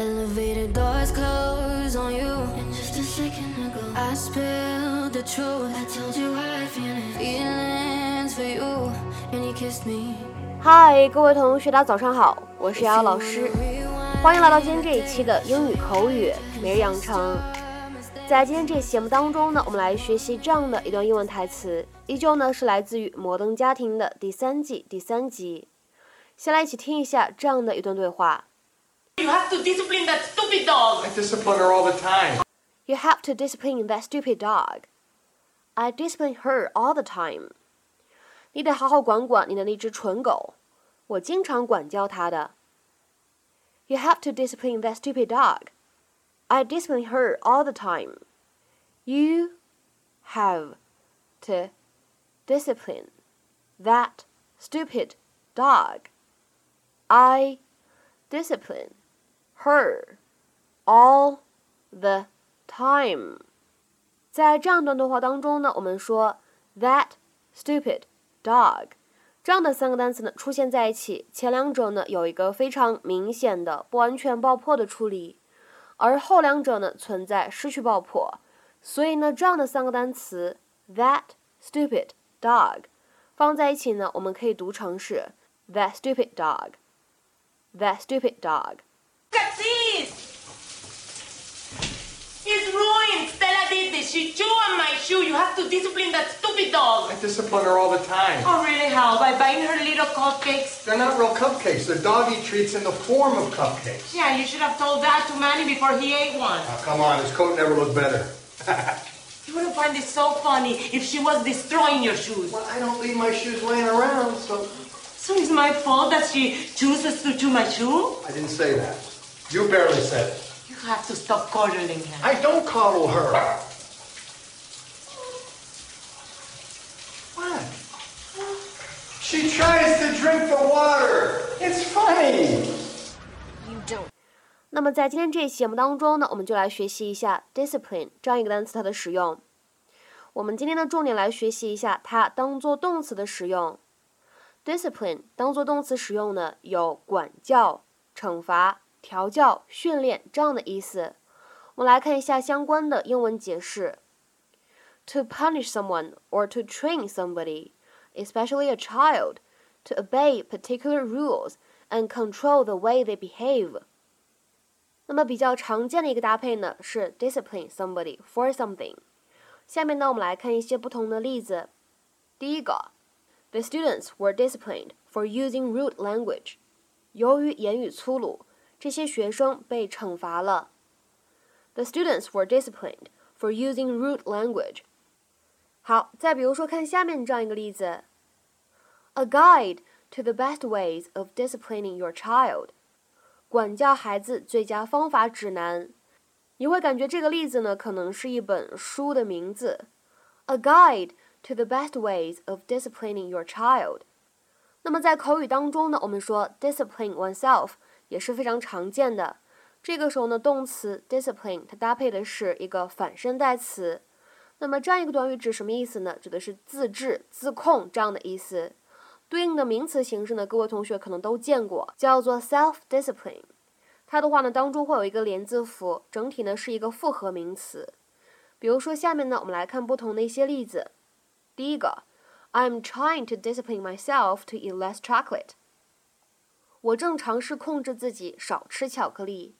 Elevator doors close on you. And just a second ago, I spilled the truth. I told you I finished feelings for you, and you kissed me. 嗨，各位同学，大家早上好，我是瑶瑶老师，欢迎来到今天这一期的英语口语每日养成。在今天这期节目当中呢，我们来学习这样的一段英文台词，依旧呢是来自于《摩登家庭》的第三季第三集。先来一起听一下这样的一段对话。You have to discipline that stupid dog. I discipline her all the time. You have to discipline that stupid dog. I discipline her all the time. 你得好好管管你的那只蠢狗，我经常管教它的。You have to discipline that stupid dog. I discipline her all the time. You have to discipline that stupid dog. I discipline her all the time。在这样一段对话当中呢，我们说 that stupid dog 这样的三个单词呢出现在一起，前两者呢有一个非常明显的不完全爆破的处理，而后两者呢存在失去爆破，所以呢这样的三个单词 that stupid dog 放在一起呢，我们可以读成是 that stupid dog，that stupid dog。 You have to discipline that stupid dog. I discipline her all the time. Oh, really? How? By buying her little cupcakes? They're not real cupcakes. They're doggy treats in the form of cupcakes. Yeah, you should have told that to Manny before he ate one. Now, come on, his coat never looked better. You wouldn't find this so funny if she was destroying your shoes. well, I don't leave my shoes laying around, so So it's my fault that she chooses to chew my shoe? I didn't say that. You barely said it. You have to stop coddling her. I don't coddle her. She tries to drink the water. It's funny. You don't. 那么在今天这一期节目当中呢，我们就来学习一下 discipline 这样一个单词它的使用。我们今天的重点来学习一下它当做动词的使用。discipline 当做动词使用呢，有管教、惩罚、调教、训练这样的意思。我们来看一下相关的英文解释。To punish someone or to train somebody, especially a child, to obey particular rules and control the way they behave. 那么比较常见的一个搭配呢是 discipline somebody for something。下面呢，我们来看一些不同的例子。第一个，The students were disciplined for using rude language。由于言语粗鲁，这些学生被惩罚了。The students were disciplined for using rude language。 好，再比如说，看下面这样一个例子：A guide to the best ways of disciplining your child。管教孩子最佳方法指南。你会感觉这个例子呢，可能是一本书的名字，A Guide to the Best Ways of Disciplining Your Child。那么在口语当中呢，我们说 discipline oneself 也是非常常见的。这个时候呢，动词 discipline 它搭配的是一个反身代词。那么这样一个短语指什么意思呢？指的是自制、自控这样的意思。对应的名词形式呢，各位同学可能都见过，叫做 self-discipline。它的话呢，当中会有一个连字符，整体呢是一个复合名词。比如说下面呢，我们来看不同的一些例子。第一个，I'm trying to discipline myself to eat less chocolate。我正尝试控制自己少吃巧克力。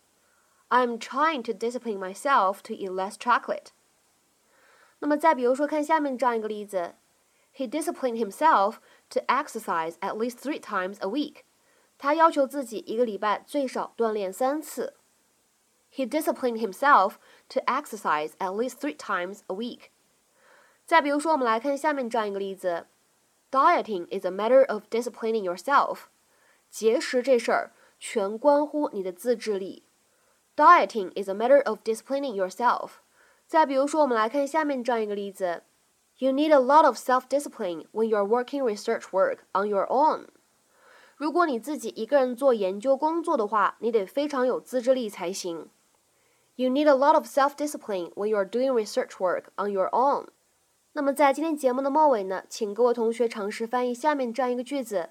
I'm trying to discipline myself to eat less chocolate。那么再比如说，看下面这样一个例子，He disciplined himself to exercise at least three times a week。他要求自己一个礼拜最少锻炼三次。He disciplined himself to exercise at least three times a week。再比如说，我们来看下面这样一个例子：Dieting is a matter of disciplining yourself。节食这事儿全关乎你的自制力。Dieting is a matter of disciplining yourself。 再比如说，我们来看下面这样一个例子：You need a lot of self-discipline when you're working research work on your own。如果你自己一个人做研究工作的话，你得非常有自制力才行。You need a lot of self-discipline when you're doing research work on your own。那么在今天节目的末尾呢，请各位同学尝试翻译下面这样一个句子，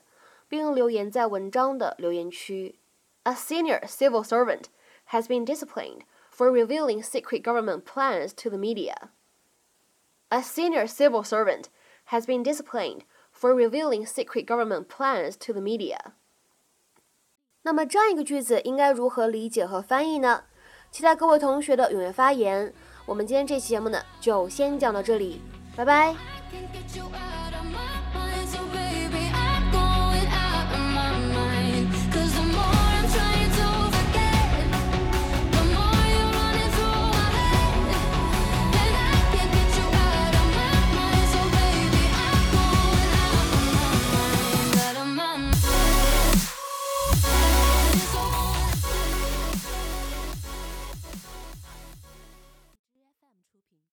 并留言在文章的留言区。A senior civil servant has been disciplined for revealing secret government plans to the media. A senior civil servant has been disciplined for revealing secret government plans to the media. 那么这样一个句子应该如何理解和翻译呢？期待各位同学的踊跃发言。我们今天这期节目呢，就先讲到这里，拜拜。